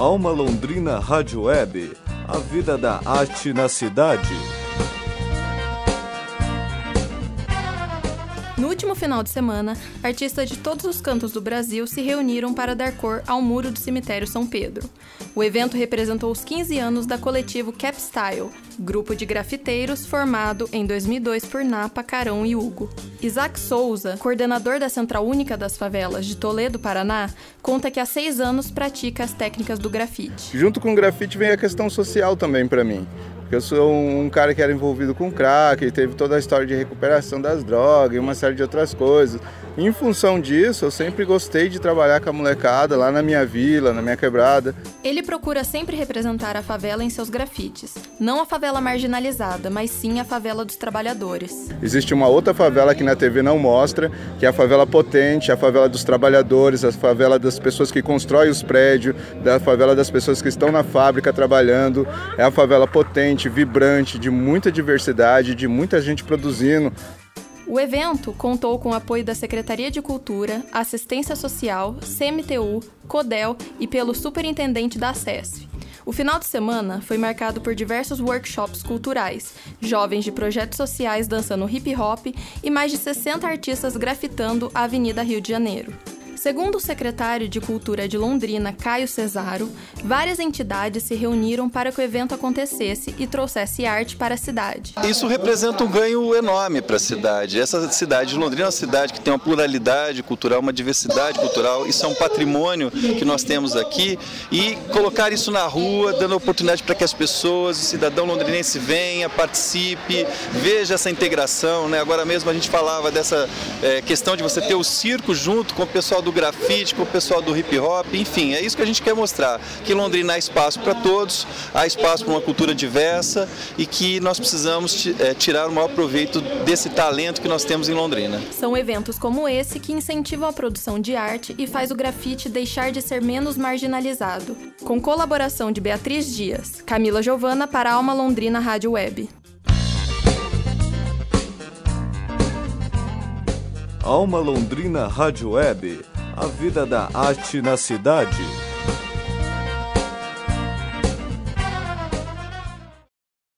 Alma Londrina Rádio Web, a vida da arte na cidade. No último final de semana, artistas de todos os cantos do Brasil se reuniram para dar cor ao muro do cemitério São Pedro. O evento representou os 15 anos da coletivo Capstyle, grupo de grafiteiros formado em 2002 por Napa, Carão e Hugo. Isaac Souza, coordenador da Central Única das Favelas de Toledo, Paraná, conta que há seis anos pratica as técnicas do grafite. Junto com o grafite vem a questão social também para mim. Eu sou um cara que era envolvido com crack, e teve toda a história de recuperação das drogas e uma série de outras coisas. Em função disso, eu sempre gostei de trabalhar com a molecada lá na minha vila, na minha quebrada. Ele procura sempre representar a favela em seus grafites. Não a favela marginalizada, mas sim a favela dos trabalhadores. Existe uma outra favela que na TV não mostra, que é a favela potente, a favela dos trabalhadores, a favela das pessoas que constroem os prédios, da favela das pessoas que estão na fábrica trabalhando. É a favela potente vibrante, de muita diversidade, de muita gente produzindo. O evento contou com o apoio da Secretaria de Cultura, Assistência Social, CMTU, CODEL e pelo superintendente da SESF. O final de semana foi marcado por diversos workshops culturais, jovens de projetos sociais dançando hip hop e mais de 60 artistas grafitando a Avenida Rio de Janeiro. Segundo o secretário de Cultura de Londrina, Caio Cesaro, várias entidades se reuniram para que o evento acontecesse e trouxesse arte para a cidade. Isso representa um ganho enorme para a cidade. Essa cidade de Londrina é uma cidade que tem uma pluralidade cultural, uma diversidade cultural. Isso é um patrimônio que nós temos aqui e colocar isso na rua, dando oportunidade para que as pessoas, o cidadão londrinense venha, participe, veja essa integração. Né? Agora mesmo a gente falava dessa é, questão de você ter o circo junto com o pessoal do do grafite, com o pessoal do hip hop, enfim, é isso que a gente quer mostrar, que Londrina há espaço para todos, há espaço para uma cultura diversa e que nós precisamos é, tirar o maior proveito desse talento que nós temos em Londrina. São eventos como esse que incentivam a produção de arte e faz o grafite deixar de ser menos marginalizado. Com colaboração de Beatriz Dias, Camila Giovana para Alma Londrina Rádio Web. Alma Londrina Rádio Web a vida da arte na cidade.